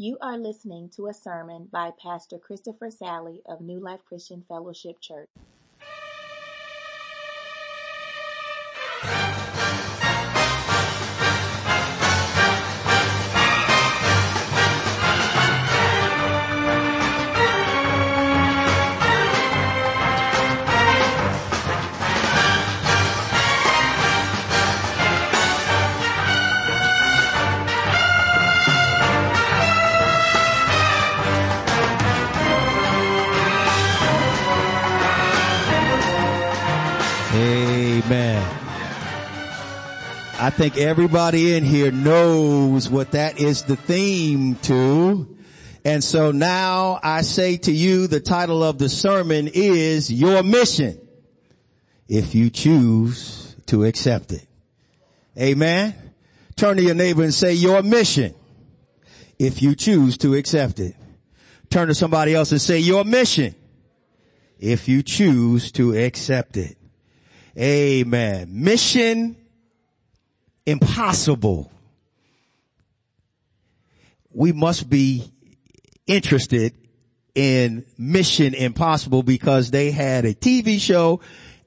You are listening to a sermon by Pastor Christopher Salley of New Life Christian Fellowship Church. Think everybody in here knows what that is the theme to. And so now I say to you, the title of the sermon is your mission. If you choose to accept it. Amen. Turn to your neighbor and say your mission. If you choose to accept it. Turn to somebody else and say your mission. If you choose to accept it. Amen. Mission impossible. We must be interested in Mission Impossible because they had a TV show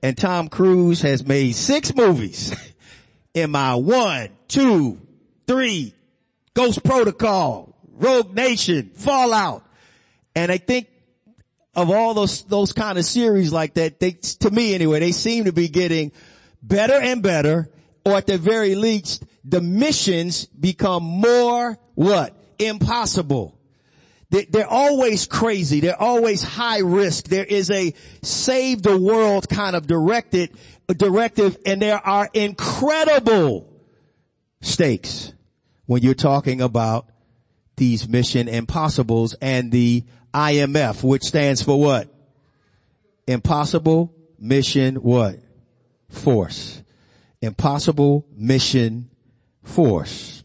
and Tom Cruise has made six movies. In my one, two, three, Ghost Protocol, Rogue Nation, Fallout. And I think of all those, those kind of series like that, they, to me anyway, they seem to be getting better and better, or at the very least, the missions become more what? Impossible. They, they're always crazy. They're always high risk. There is a save the world kind of directed, directive, and there are incredible stakes when you're talking about these mission impossibles and the IMF, which stands for what? Impossible Mission what? Force. Impossible Mission Force.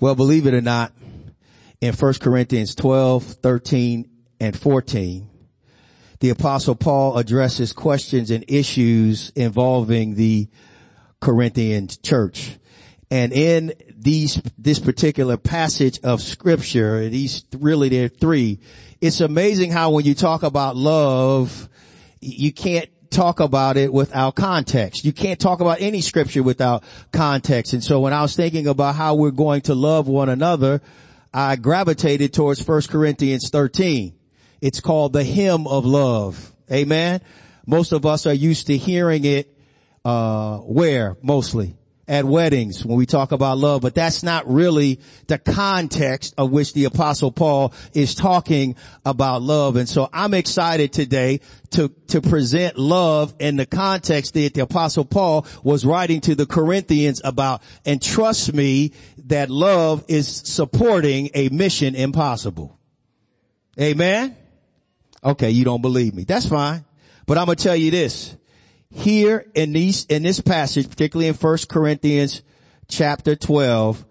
Well, believe it or not, in 1 Corinthians 12, 13, and 14, the apostle Paul addresses questions and issues involving the Corinthian church. And in these, this particular passage of scripture, these really there are three, it's amazing how when you talk about love, you can't talk about it without context. You can't talk about any scripture without context. And so when I was thinking about how we're going to love one another, I gravitated towards 1 Corinthians 13. It's called the hymn of love. Amen. Most of us are used to hearing it, uh, where mostly? At weddings when we talk about love, but that's not really the context of which the apostle Paul is talking about love. And so I'm excited today to, to present love in the context that the apostle Paul was writing to the Corinthians about. And trust me that love is supporting a mission impossible. Amen. Okay. You don't believe me. That's fine. But I'm going to tell you this here in these, in this passage, particularly in 1 Corinthians chapter 12,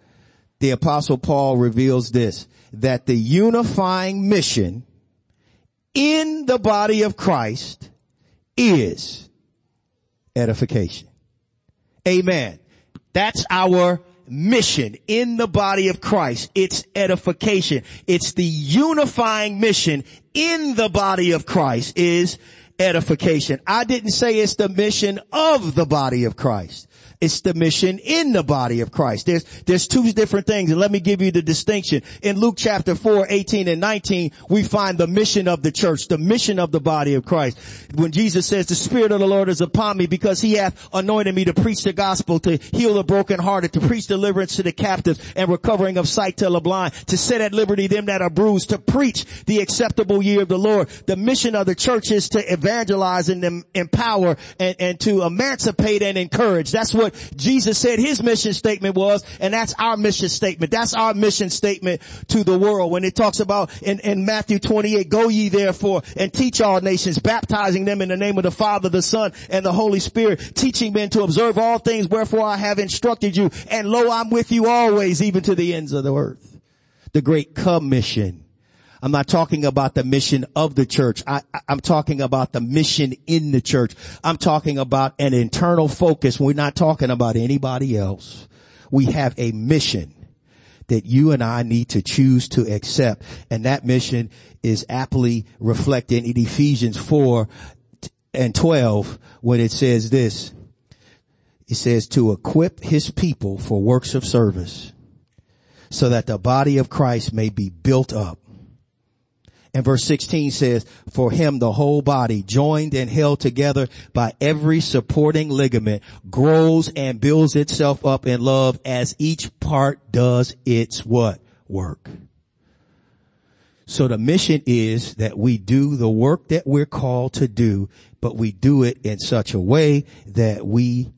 the apostle Paul reveals this, that the unifying mission in the body of Christ is edification. Amen. That's our mission in the body of Christ. It's edification. It's the unifying mission in the body of Christ is edification. I didn't say it's the mission of the body of Christ. It's the mission in the body of Christ. There's, there's two different things and let me give you the distinction. In Luke chapter 4, 18 and 19, we find the mission of the church, the mission of the body of Christ. When Jesus says, the Spirit of the Lord is upon me because he hath anointed me to preach the gospel, to heal the brokenhearted, to preach deliverance to the captives and recovering of sight to the blind, to set at liberty them that are bruised, to preach the acceptable year of the Lord. The mission of the church is to evangelize and empower and, and to emancipate and encourage. That's what what Jesus said his mission statement was, and that's our mission statement. That's our mission statement to the world. When it talks about in, in Matthew 28, go ye therefore and teach all nations, baptizing them in the name of the Father, the Son, and the Holy Spirit, teaching men to observe all things wherefore I have instructed you. And lo, I'm with you always, even to the ends of the earth. The great commission I'm not talking about the mission of the church. I, am talking about the mission in the church. I'm talking about an internal focus. We're not talking about anybody else. We have a mission that you and I need to choose to accept. And that mission is aptly reflected in Ephesians 4 and 12 when it says this. It says to equip his people for works of service so that the body of Christ may be built up and verse 16 says, for him the whole body joined and held together by every supporting ligament grows and builds itself up in love as each part does its what? Work. So the mission is that we do the work that we're called to do, but we do it in such a way that we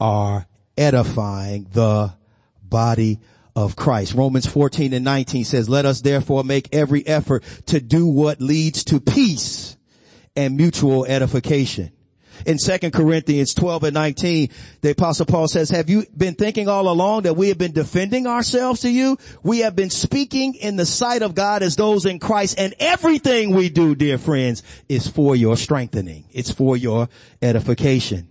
are edifying the body of Christ. Romans 14 and 19 says, let us therefore make every effort to do what leads to peace and mutual edification. In 2 Corinthians 12 and 19, the apostle Paul says, have you been thinking all along that we have been defending ourselves to you? We have been speaking in the sight of God as those in Christ and everything we do, dear friends, is for your strengthening. It's for your edification.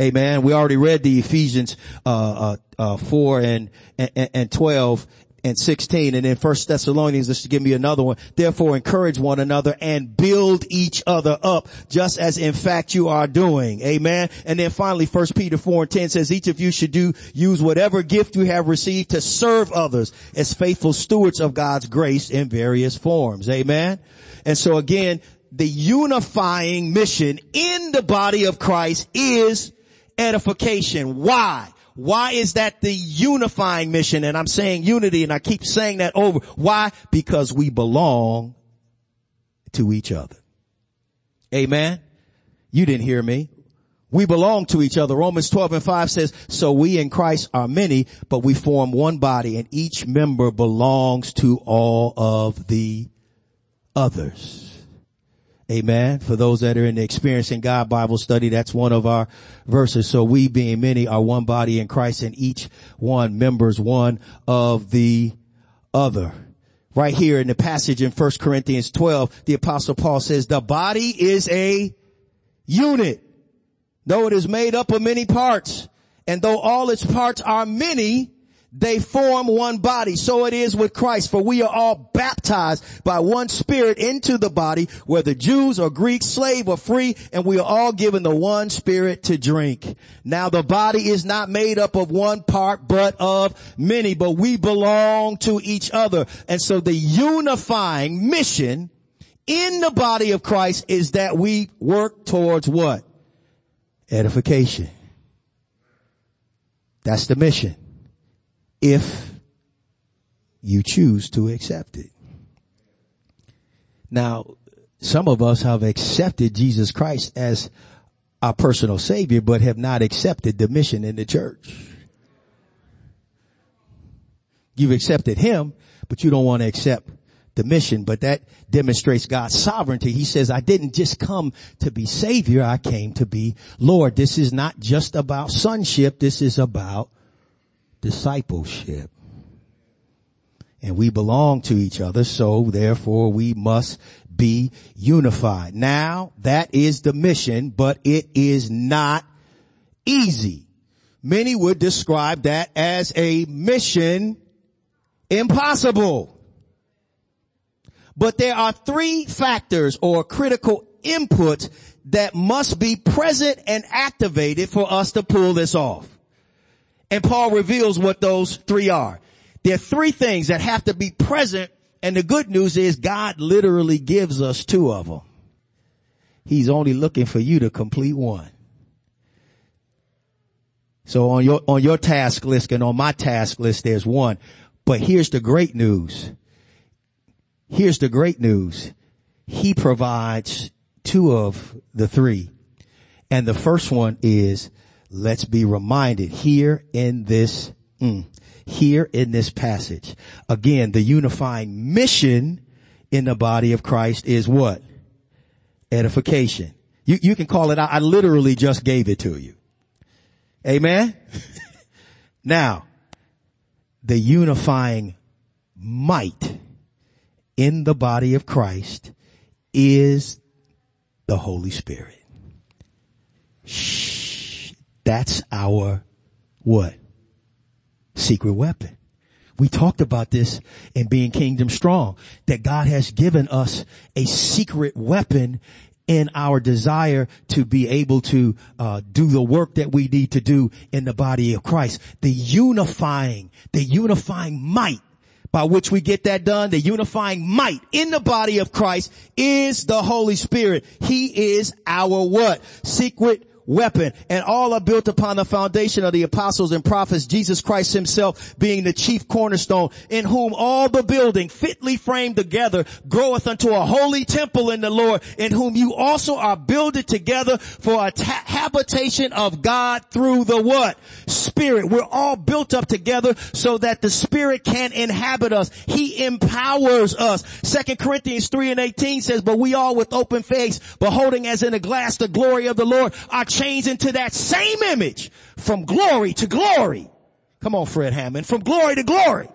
Amen. We already read the Ephesians, uh, uh, uh, 4 and, and, and 12 and 16 and then first Thessalonians, let's give me another one. Therefore encourage one another and build each other up just as in fact you are doing. Amen. And then finally first Peter 4 and 10 says each of you should do, use whatever gift you have received to serve others as faithful stewards of God's grace in various forms. Amen. And so again, the unifying mission in the body of Christ is edification. Why? Why is that the unifying mission? And I'm saying unity and I keep saying that over. Why? Because we belong to each other. Amen. You didn't hear me. We belong to each other. Romans 12 and 5 says, so we in Christ are many, but we form one body and each member belongs to all of the others. Amen. For those that are in the Experiencing God Bible study, that's one of our verses. So we being many are one body in Christ and each one members one of the other. Right here in the passage in 1 Corinthians 12, the apostle Paul says the body is a unit, though it is made up of many parts. And though all its parts are many, they form one body. So it is with Christ, for we are all baptized by one spirit into the body, whether Jews or Greeks, slave or free, and we are all given the one spirit to drink. Now the body is not made up of one part, but of many, but we belong to each other. And so the unifying mission in the body of Christ is that we work towards what? Edification. That's the mission if you choose to accept it. Now, some of us have accepted Jesus Christ as our personal savior, but have not accepted the mission in the church. You've accepted him, but you don't want to accept the mission, but that demonstrates God's sovereignty. He says, I didn't just come to be savior. I came to be Lord. This is not just about sonship. This is about discipleship. And we belong to each other, so therefore we must be unified. Now, that is the mission, but it is not easy. Many would describe that as a mission impossible. But there are three factors or critical inputs that must be present and activated for us to pull this off. And Paul reveals what those three are. There are three things that have to be present and the good news is God literally gives us two of them. He's only looking for you to complete one. So on your, on your task list and on my task list, there's one. But here's the great news. Here's the great news. He provides two of the three. And the first one is let's be reminded here in this, mm, here in this passage. Again, the unifying mission in the body of Christ is what? Edification. You, you can call it out. I literally just gave it to you. Amen. now, the unifying might in the body of Christ is the Holy Spirit. Shh. That's our what? Secret weapon. We talked about this in being kingdom strong, that God has given us a secret weapon in our desire to be able to uh, do the work that we need to do in the body of Christ. The unifying, the unifying might by which we get that done, the unifying might in the body of Christ is the Holy Spirit. He is our what? Secret weapon and all are built upon the foundation of the apostles and prophets, Jesus Christ himself being the chief cornerstone in whom all the building fitly framed together groweth unto a holy temple in the Lord in whom you also are builded together for a ta- habitation of God through the what? Spirit. We're all built up together so that the Spirit can inhabit us. He empowers us. Second Corinthians 3 and 18 says, but we all with open face, beholding as in a glass the glory of the Lord, are changed into that same image from glory to glory. Come on, Fred Hammond, from glory to glory.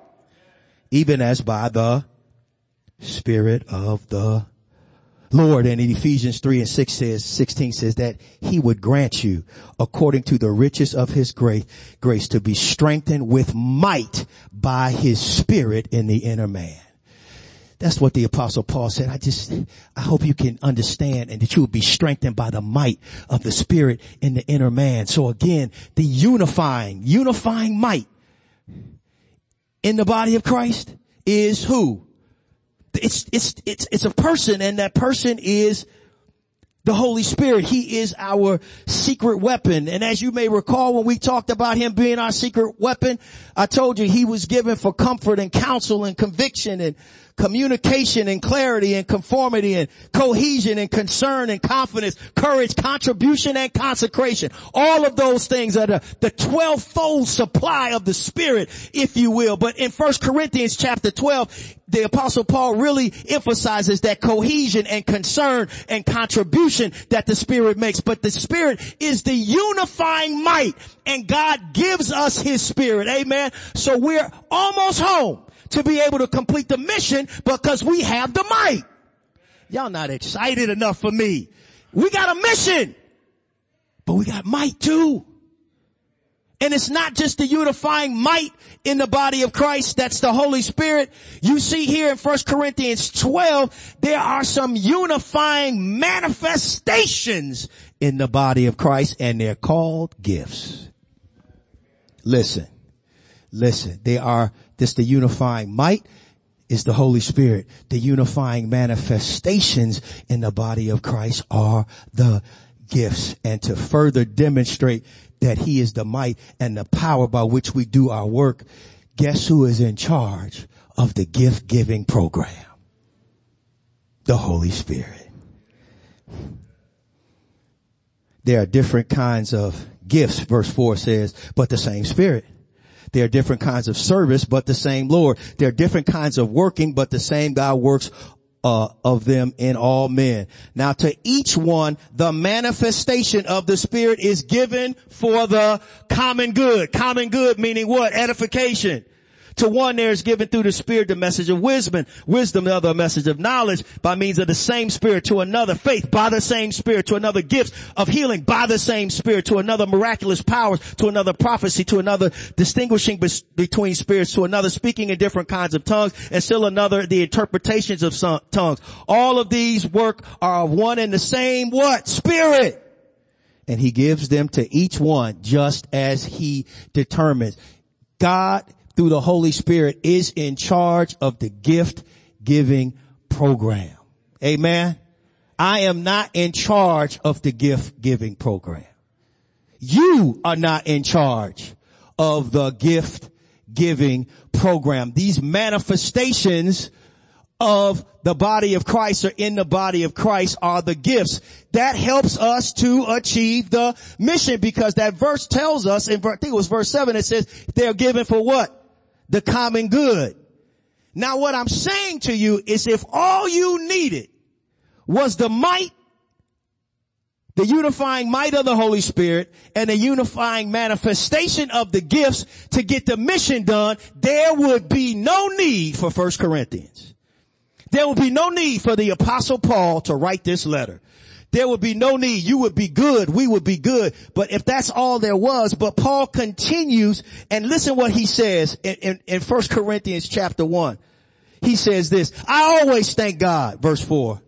Even as by the Spirit of the Lord. And in Ephesians 3 and 6 says, 16 says that he would grant you according to the riches of his grace, grace to be strengthened with might by his spirit in the inner man. That's what the apostle Paul said. I just, I hope you can understand and that you will be strengthened by the might of the spirit in the inner man. So again, the unifying, unifying might in the body of Christ is who? It's, it's, it's, it's a person and that person is the Holy Spirit. He is our secret weapon. And as you may recall when we talked about him being our secret weapon, I told you he was given for comfort and counsel and conviction and communication and clarity and conformity and cohesion and concern and confidence, courage, contribution and consecration. All of those things are the, the 12-fold supply of the Spirit, if you will. But in 1 Corinthians chapter 12, the apostle Paul really emphasizes that cohesion and concern and contribution that the Spirit makes. But the Spirit is the unifying might and God gives us His Spirit. Amen. So we're almost home to be able to complete the mission because we have the might. Y'all not excited enough for me. We got a mission, but we got might too. And it's not just the unifying might in the body of Christ, that's the Holy Spirit. You see here in 1 Corinthians 12, there are some unifying manifestations in the body of Christ and they're called gifts. Listen, listen, they are this the unifying might is the Holy Spirit. The unifying manifestations in the body of Christ are the gifts. And to further demonstrate that he is the might and the power by which we do our work, guess who is in charge of the gift giving program? The Holy Spirit. There are different kinds of gifts, verse four says, but the same spirit. There are different kinds of service, but the same Lord. There are different kinds of working, but the same God works uh, of them in all men. Now to each one, the manifestation of the Spirit is given for the common good. Common good meaning what? Edification. To one there is given through the Spirit the message of wisdom, wisdom, the other message of knowledge by means of the same Spirit, to another faith by the same Spirit, to another gifts of healing by the same Spirit, to another miraculous powers, to another prophecy, to another distinguishing between spirits, to another speaking in different kinds of tongues, and still another the interpretations of some tongues. All of these work are of one and the same what? Spirit and he gives them to each one just as he determines. God through the Holy Spirit is in charge of the gift giving program. Amen. I am not in charge of the gift giving program. You are not in charge of the gift giving program. These manifestations of the body of Christ or in the body of Christ are the gifts. That helps us to achieve the mission because that verse tells us in, I think it was verse seven, it says they're given for what? The common good. Now what I'm saying to you is if all you needed was the might, the unifying might of the Holy Spirit and the unifying manifestation of the gifts to get the mission done, there would be no need for First Corinthians. There would be no need for the apostle Paul to write this letter. There would be no need. You would be good. We would be good. But if that's all there was, but Paul continues and listen what he says in, in, in 1 Corinthians chapter 1. He says this, I always thank God, verse 4,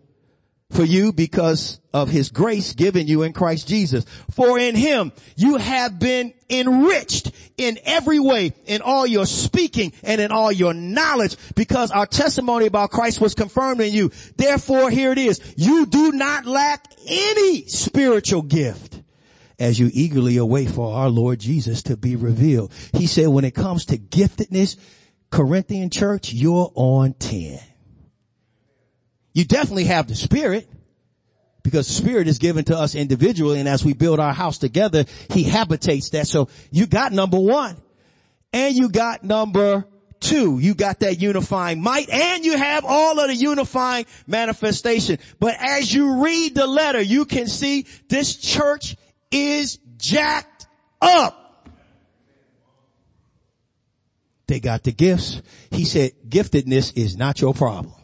for you because of his grace given you in Christ Jesus. For in him you have been enriched in every way in all your speaking and in all your knowledge because our testimony about Christ was confirmed in you. Therefore here it is. You do not lack any spiritual gift as you eagerly await for our Lord Jesus to be revealed. He said when it comes to giftedness, Corinthian church, you're on 10. You definitely have the spirit because spirit is given to us individually and as we build our house together, he habitates that. So you got number one and you got number two. You got that unifying might and you have all of the unifying manifestation. But as you read the letter, you can see this church is jacked up. They got the gifts. He said giftedness is not your problem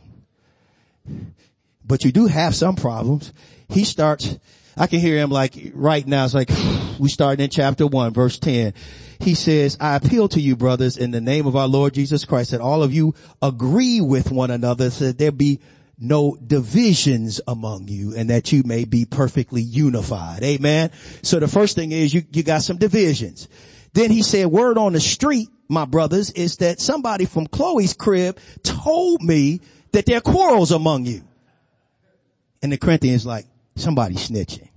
but you do have some problems. He starts, I can hear him like right now. It's like we start in chapter one, verse 10. He says, I appeal to you brothers in the name of our Lord Jesus Christ that all of you agree with one another so that there be no divisions among you and that you may be perfectly unified. Amen. So the first thing is you, you got some divisions. Then he said, word on the street, my brothers, is that somebody from Chloe's crib told me that there are quarrels among you. And the Corinthians like, somebody snitching.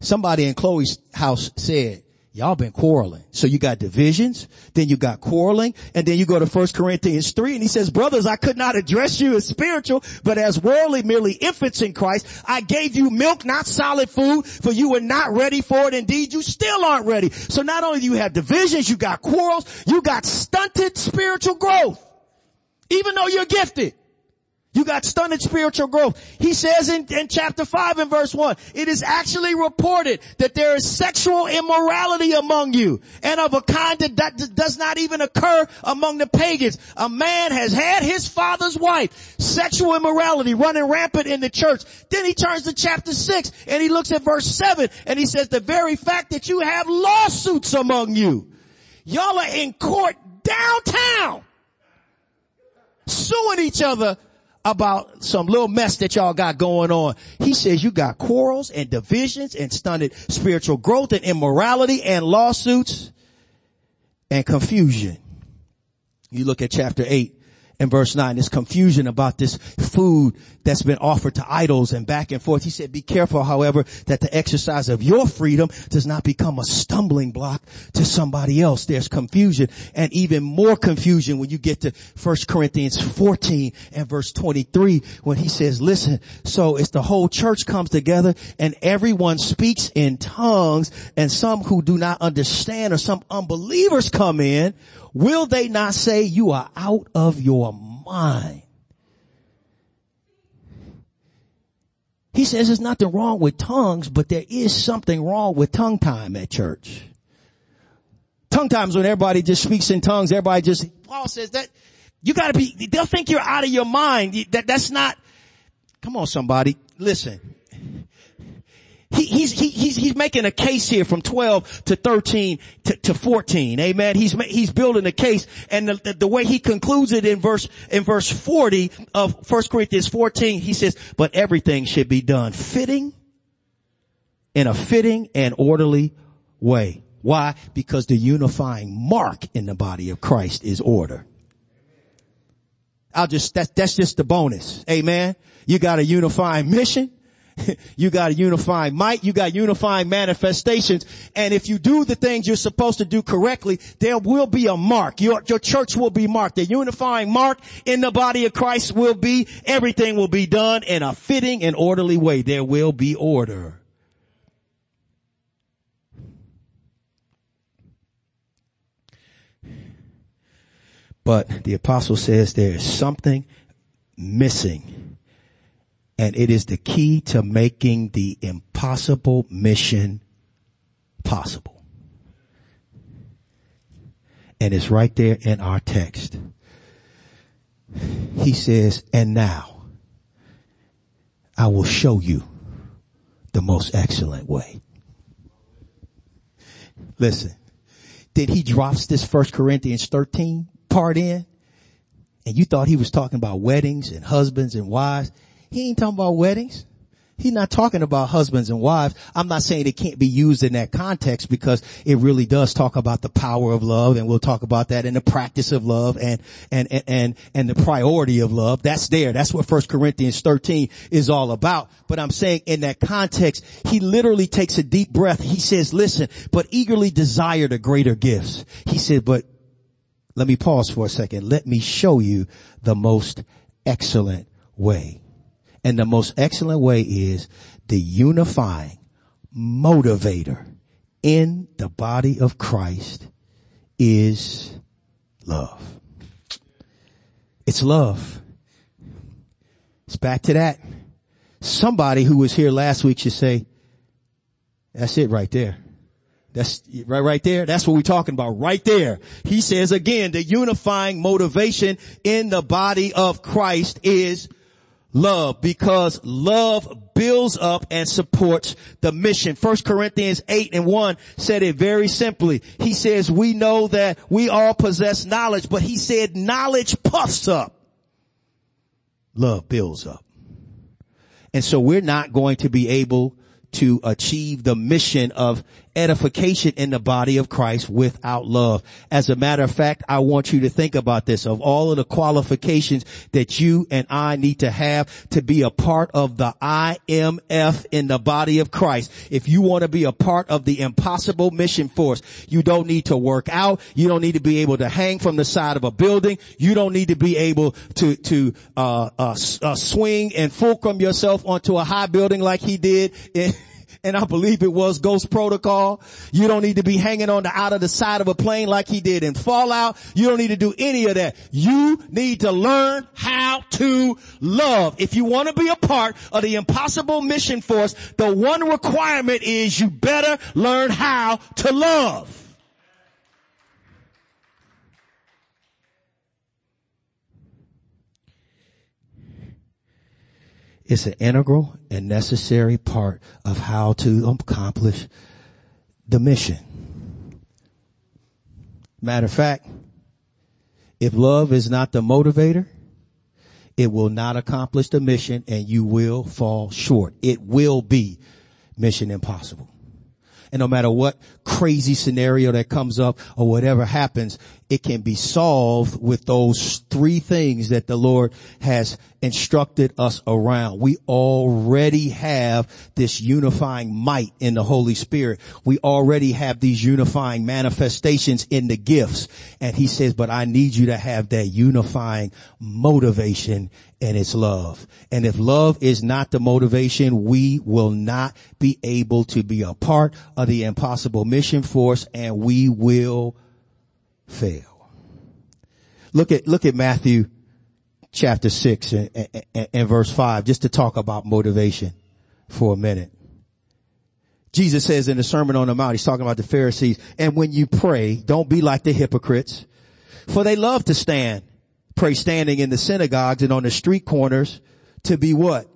Somebody in Chloe's house said, y'all been quarreling. So you got divisions, then you got quarreling, and then you go to 1 Corinthians 3 and he says, brothers, I could not address you as spiritual, but as worldly, merely infants in Christ. I gave you milk, not solid food, for you were not ready for it. Indeed, you still aren't ready. So not only do you have divisions, you got quarrels, you got stunted spiritual growth even though you're gifted. You got stunted spiritual growth. He says in, in chapter 5 and verse 1, it is actually reported that there is sexual immorality among you and of a kind that, that does not even occur among the pagans. A man has had his father's wife. Sexual immorality running rampant in the church. Then he turns to chapter 6 and he looks at verse 7 and he says the very fact that you have lawsuits among you. Y'all are in court downtown suing each other about some little mess that y'all got going on. He says you got quarrels and divisions and stunted spiritual growth and immorality and lawsuits and confusion. You look at chapter 8 in verse 9, this confusion about this food that's been offered to idols and back and forth. He said, be careful, however, that the exercise of your freedom does not become a stumbling block to somebody else. There's confusion and even more confusion when you get to 1 Corinthians 14 and verse 23 when he says, listen, so it's the whole church comes together and everyone speaks in tongues and some who do not understand or some unbelievers come in will they not say you are out of your mind? He says there's nothing wrong with tongues, but there is something wrong with tongue time at church. Tongue times when everybody just speaks in tongues, everybody just, Paul says that you gotta be, they'll think you're out of your mind. That, that's not, come on somebody, listen he, he's, he, he's, he's making a case here from 12 to 13 to, to 14. Amen. He's, he's building a case and the, the, the, way he concludes it in verse, in verse 40 of 1 Corinthians 14, he says, but everything should be done fitting in a fitting and orderly way. Why? Because the unifying mark in the body of Christ is order. I'll just, that's, that's just the bonus. Amen. You got a unifying mission. you got unifying might, you got unifying manifestations. And if you do the things you're supposed to do correctly, there will be a mark. Your, your church will be marked. The unifying mark in the body of Christ will be, everything will be done in a fitting and orderly way. There will be order. But the apostle says there is something missing and it is the key to making the impossible mission possible. And it's right there in our text. He says, and now, I will show you the most excellent way. Listen, then he drops this first Corinthians 13 part in and you thought he was talking about weddings and husbands and wives. He ain't talking about weddings. He's not talking about husbands and wives. I'm not saying it can't be used in that context because it really does talk about the power of love and we'll talk about that in the practice of love and, and, and, and, and the priority of love. That's there. That's what first Corinthians 13 is all about. But I'm saying in that context, he literally takes a deep breath. He says, listen, but eagerly desire the greater gifts. He said, but let me pause for a second. Let me show you the most excellent way. And the most excellent way is the unifying motivator in the body of Christ is love. It's love. It's back to that. Somebody who was here last week should say, that's it right there. That's right, right there. That's what we're talking about right there. He says again, the unifying motivation in the body of Christ is love because love builds up and supports the mission. First Corinthians 8 and 1 said it very simply. He says, we know that we all possess knowledge, but he said knowledge puffs up. Love builds up. And so we're not going to be able to achieve the mission of edification in the body of Christ without love. As a matter of fact, I want you to think about this. Of all of the qualifications that you and I need to have to be a part of the IMF in the body of Christ. If you want to be a part of the impossible mission force, you don't need to work out. You don't need to be able to hang from the side of a building. You don't need to be able to, to, uh, uh, uh swing and fulcrum yourself onto a high building like he did in, and I believe it was Ghost Protocol. You don't need to be hanging on the out of the side of a plane like he did in Fallout. You don't need to do any of that. You need to learn how to love. If you want to be a part of the impossible mission force, the one requirement is you better learn how to love. It's an integral and necessary part of how to accomplish the mission. Matter of fact, if love is not the motivator, it will not accomplish the mission and you will fall short. It will be mission impossible. And no matter what crazy scenario that comes up or whatever happens, it can be solved with those three things that the Lord has instructed us around. We already have this unifying might in the Holy Spirit. We already have these unifying manifestations in the gifts. And he says, but I need you to have that unifying motivation and it's love. And if love is not the motivation, we will not be able to be a part of the impossible mission force and we will fail. Look at, look at Matthew chapter six and, and, and verse five, just to talk about motivation for a minute. Jesus says in the Sermon on the Mount, he's talking about the Pharisees, and when you pray, don't be like the hypocrites, for they love to stand, pray standing in the synagogues and on the street corners to be what?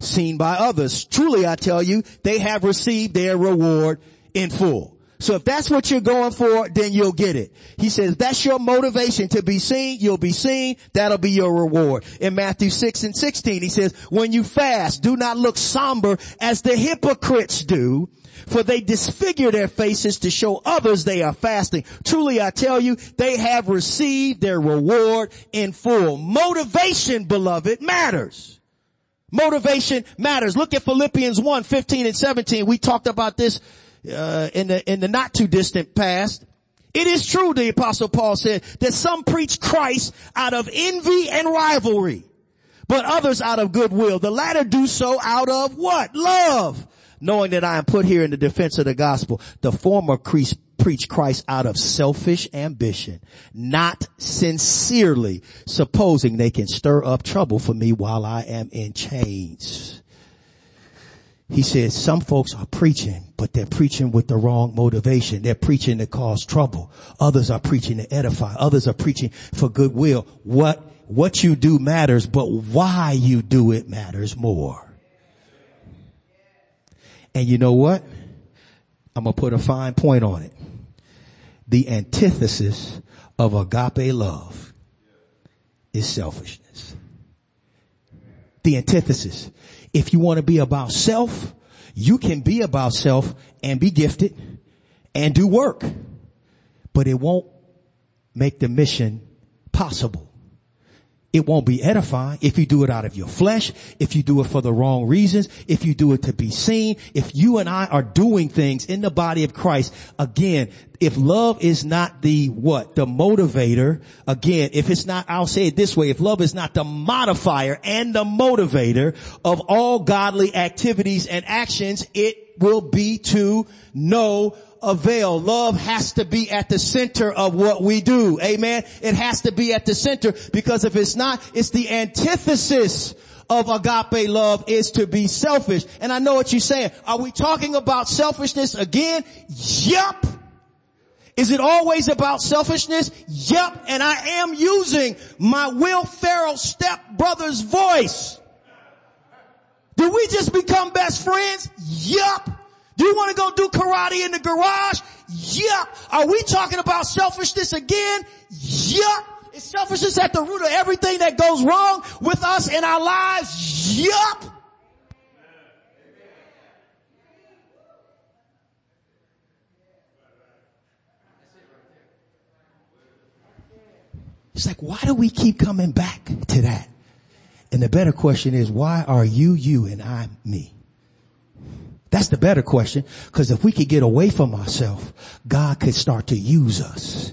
Seen by others. Truly I tell you, they have received their reward in full. So if that's what you're going for, then you'll get it. He says that's your motivation to be seen, you'll be seen, that'll be your reward. In Matthew 6 and 16, he says, when you fast, do not look somber as the hypocrites do, for they disfigure their faces to show others they are fasting. Truly I tell you, they have received their reward in full. Motivation, beloved, matters. Motivation matters. Look at Philippians 1, 15 and 17. We talked about this uh, in the in the not too distant past. It is true, the apostle Paul said, that some preach Christ out of envy and rivalry, but others out of goodwill. The latter do so out of what? Love. Knowing that I am put here in the defense of the gospel. The former preach, preach Christ out of selfish ambition, not sincerely, supposing they can stir up trouble for me while I am in chains. He says some folks are preaching, but they're preaching with the wrong motivation. They're preaching to cause trouble. Others are preaching to edify. Others are preaching for goodwill. What, what you do matters, but why you do it matters more. And you know what? I'm going to put a fine point on it. The antithesis of agape love is selfishness. The antithesis. If you want to be about self, you can be about self and be gifted and do work, but it won't make the mission possible. It won't be edifying if you do it out of your flesh, if you do it for the wrong reasons, if you do it to be seen, if you and I are doing things in the body of Christ, again, if love is not the what? The motivator, again, if it's not, I'll say it this way, if love is not the modifier and the motivator of all godly activities and actions, it will be to no avail. Love has to be at the center of what we do. Amen. It has to be at the center because if it's not, it's the antithesis of agape love is to be selfish. And I know what you're saying. Are we talking about selfishness again? Yup. Is it always about selfishness? Yep. And I am using my Will Ferrell step brother's voice. Do we just become best friends? Yup. Do you want to go do karate in the garage? Yup. Are we talking about selfishness again? Yup. Is selfishness at the root of everything that goes wrong with us in our lives? Yup. It's like, why do we keep coming back to that? And the better question is, why are you you and I'm me? That's the better question. Cause if we could get away from ourselves, God could start to use us.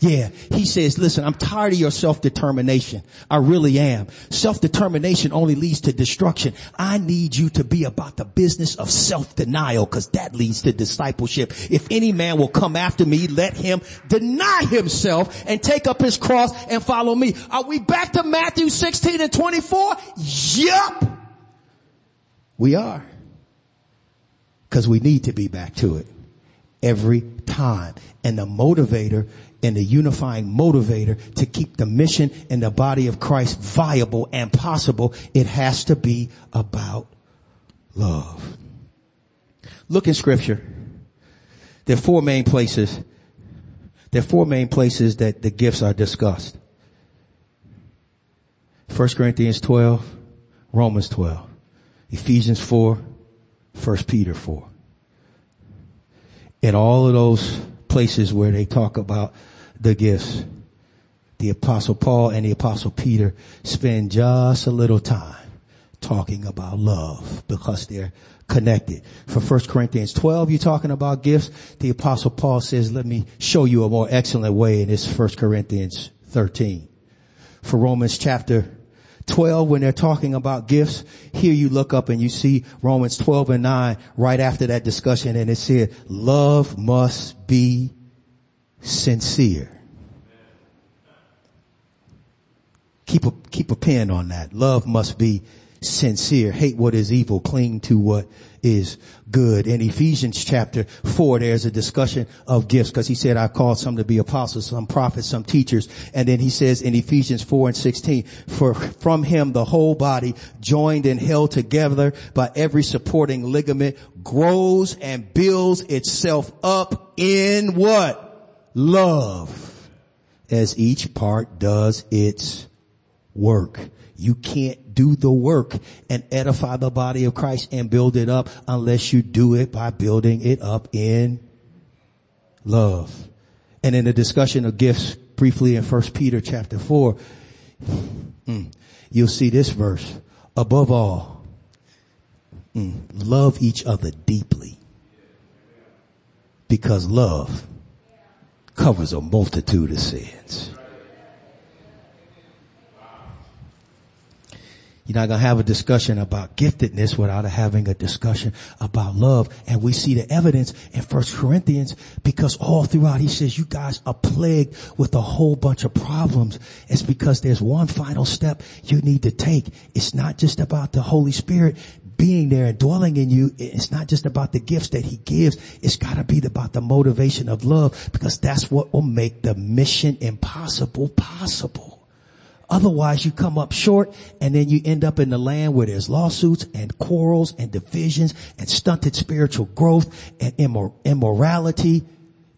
Yeah, he says, listen, I'm tired of your self-determination. I really am. Self-determination only leads to destruction. I need you to be about the business of self-denial because that leads to discipleship. If any man will come after me, let him deny himself and take up his cross and follow me. Are we back to Matthew 16 and 24? Yup. We are. Cause we need to be back to it every time. And the motivator and the unifying motivator to keep the mission and the body of Christ viable and possible, it has to be about love. Look in scripture. There are four main places. There are four main places that the gifts are discussed. 1 Corinthians 12, Romans 12, Ephesians 4, 1 Peter 4. In all of those places where they talk about the gifts. The apostle Paul and the apostle Peter spend just a little time talking about love because they're connected. For 1 Corinthians 12, you're talking about gifts. The apostle Paul says, let me show you a more excellent way in this 1 Corinthians 13. For Romans chapter 12, when they're talking about gifts, here you look up and you see Romans 12 and 9 right after that discussion and it said, love must be sincere. Keep a, keep a pen on that. Love must be sincere. Hate what is evil. Cling to what is good. In Ephesians chapter four, there's a discussion of gifts because he said, I've called some to be apostles, some prophets, some teachers. And then he says in Ephesians four and 16, for from him the whole body joined and held together by every supporting ligament grows and builds itself up in what? Love as each part does its work. You can't do the work and edify the body of Christ and build it up unless you do it by building it up in love. And in the discussion of gifts briefly in first Peter chapter four, mm, you'll see this verse. Above all, mm, love each other deeply because love covers a multitude of sins. You're not going to have a discussion about giftedness without having a discussion about love. And we see the evidence in first Corinthians because all throughout he says you guys are plagued with a whole bunch of problems. It's because there's one final step you need to take. It's not just about the Holy Spirit being there and dwelling in you. It's not just about the gifts that he gives. It's gotta be about the motivation of love because that's what will make the mission impossible possible. Otherwise you come up short and then you end up in the land where there's lawsuits and quarrels and divisions and stunted spiritual growth and immor- immorality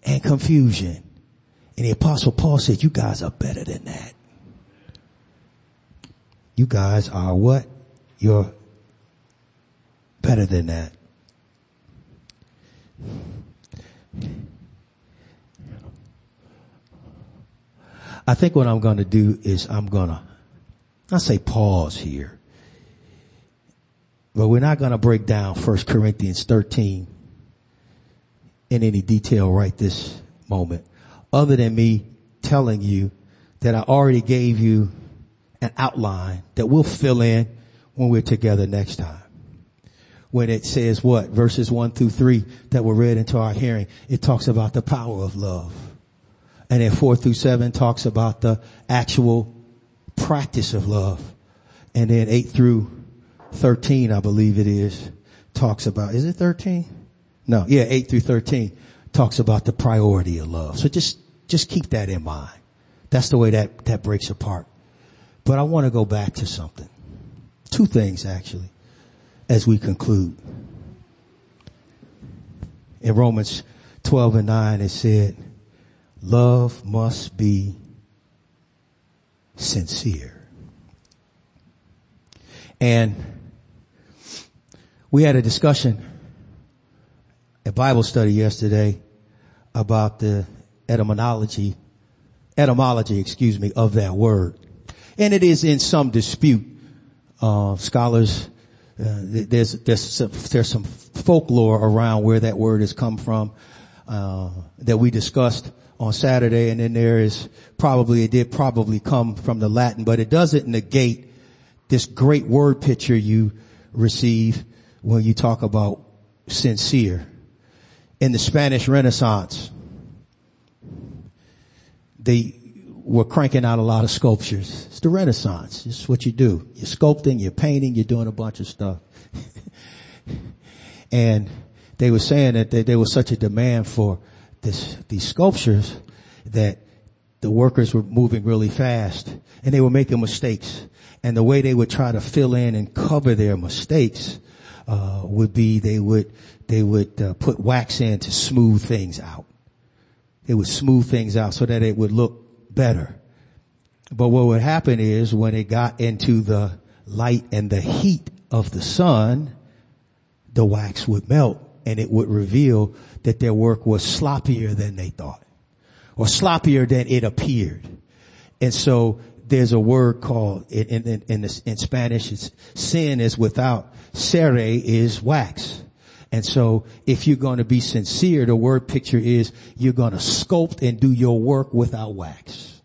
and confusion. And the apostle Paul said, you guys are better than that. You guys are what? You're better than that. I think what I'm going to do is I'm going to, I say pause here, but we're not going to break down 1 Corinthians 13 in any detail right this moment, other than me telling you that I already gave you an outline that we'll fill in when we're together next time. When it says what? Verses one through three that were read into our hearing, it talks about the power of love. And then four through seven talks about the actual practice of love. And then eight through 13, I believe it is, talks about, is it 13? No, yeah, eight through 13 talks about the priority of love. So just, just keep that in mind. That's the way that, that breaks apart. But I want to go back to something. Two things actually, as we conclude. In Romans 12 and 9 it said, Love must be sincere. And we had a discussion a Bible study yesterday about the etymology, etymology, excuse me, of that word. And it is in some dispute. Uh, scholars, uh, there's, there's, some, there's some folklore around where that word has come from, uh, that we discussed on Saturday, and then there is probably, it did probably come from the Latin, but it doesn't negate this great word picture you receive when you talk about sincere. In the Spanish Renaissance, they were cranking out a lot of sculptures. It's the Renaissance. It's what you do. You're sculpting, you're painting, you're doing a bunch of stuff. and they were saying that there was such a demand for this, these sculptures that the workers were moving really fast and they were making mistakes. And the way they would try to fill in and cover their mistakes uh, would be they would they would uh, put wax in to smooth things out. They would smooth things out so that it would look better. But what would happen is when it got into the light and the heat of the sun, the wax would melt and it would reveal that their work was sloppier than they thought or sloppier than it appeared. And so there's a word called in, in, in, in Spanish, it's sin is without, cere is wax. And so if you're going to be sincere, the word picture is you're going to sculpt and do your work without wax.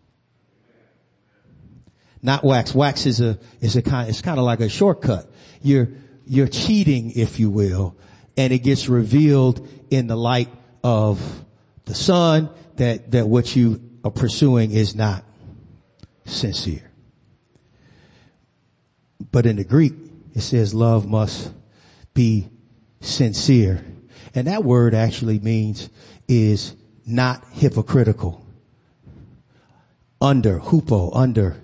Not wax. Wax is a, is a kind, it's kind of like a shortcut. You're, you're cheating, if you will, and it gets revealed in the light of the sun that, that what you are pursuing is not sincere. But in the Greek, it says love must be sincere. And that word actually means is not hypocritical. Under, hupo, under.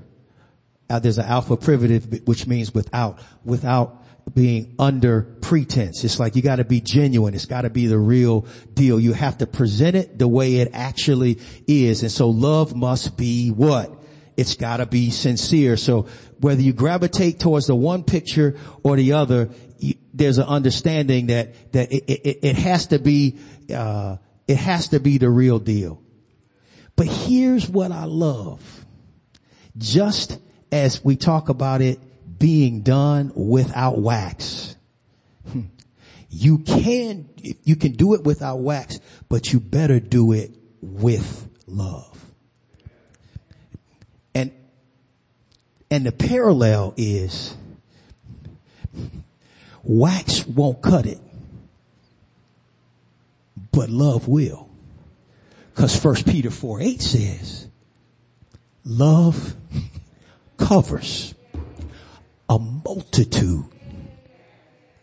Uh, there's an alpha privative which means without, without being under pretense. It's like you gotta be genuine. It's gotta be the real deal. You have to present it the way it actually is. And so love must be what? It's gotta be sincere. So whether you gravitate towards the one picture or the other, you, there's an understanding that, that it, it, it has to be, uh, it has to be the real deal. But here's what I love. Just as we talk about it being done without wax. You can, you can do it without wax, but you better do it with love. And, and the parallel is wax won't cut it, but love will. Cause first Peter 4 8 says, love covers a multitude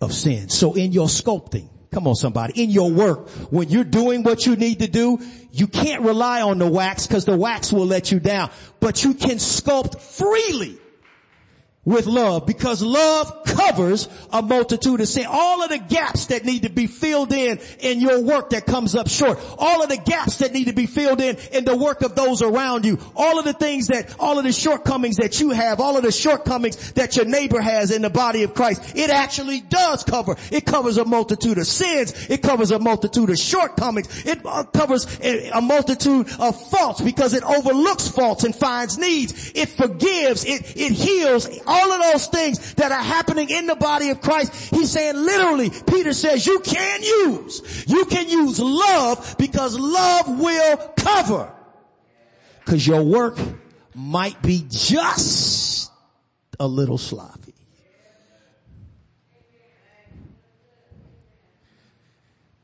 of sins. So in your sculpting, Come on somebody. In your work, when you're doing what you need to do, you can't rely on the wax because the wax will let you down. But you can sculpt freely with love because love covers a multitude of sin. All of the gaps that need to be filled in in your work that comes up short. All of the gaps that need to be filled in in the work of those around you. All of the things that, all of the shortcomings that you have, all of the shortcomings that your neighbor has in the body of Christ. It actually does cover. It covers a multitude of sins. It covers a multitude of shortcomings. It uh, covers a multitude of faults because it overlooks faults and finds needs. It forgives. It, it heals all of those things that are happening in the body of Christ. He's saying literally, Peter says you can use, you can use love because love will cover. Cause your work might be just a little sloppy.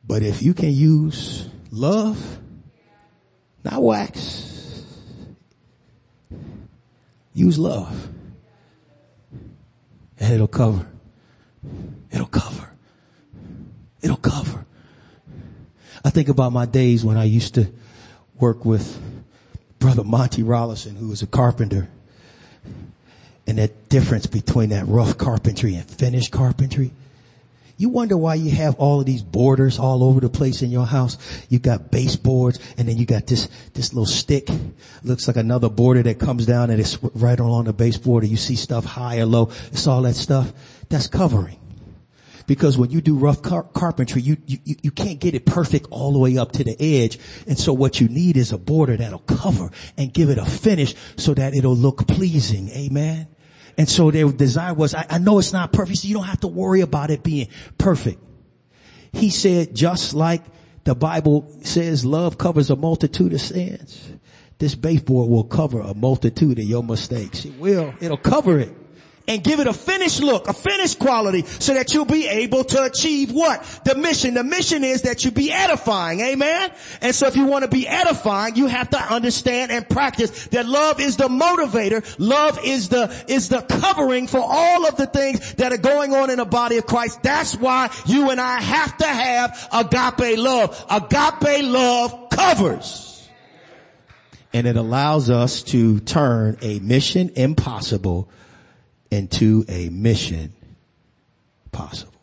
But if you can use love, not wax, use love it'll cover. It'll cover. It'll cover. I think about my days when I used to work with brother Monty Rollison, who was a carpenter. And that difference between that rough carpentry and finished carpentry. You wonder why you have all of these borders all over the place in your house. You got baseboards and then you got this, this little stick. Looks like another border that comes down and it's right along the baseboard and you see stuff high or low. It's all that stuff. That's covering. Because when you do rough car- carpentry, you, you, you can't get it perfect all the way up to the edge. And so what you need is a border that'll cover and give it a finish so that it'll look pleasing. Amen. And so their desire was, I, I know it's not perfect, so you don't have to worry about it being perfect. He said, just like the Bible says love covers a multitude of sins, this baseboard will cover a multitude of your mistakes. It will. It'll cover it and give it a finished look, a finished quality so that you'll be able to achieve what? The mission. The mission is that you be edifying. Amen. And so if you want to be edifying, you have to understand and practice that love is the motivator. Love is the, is the covering for all of the things that are going on in the body of Christ. That's why you and I have to have agape love. Agape love covers. And it allows us to turn a mission impossible into a mission possible.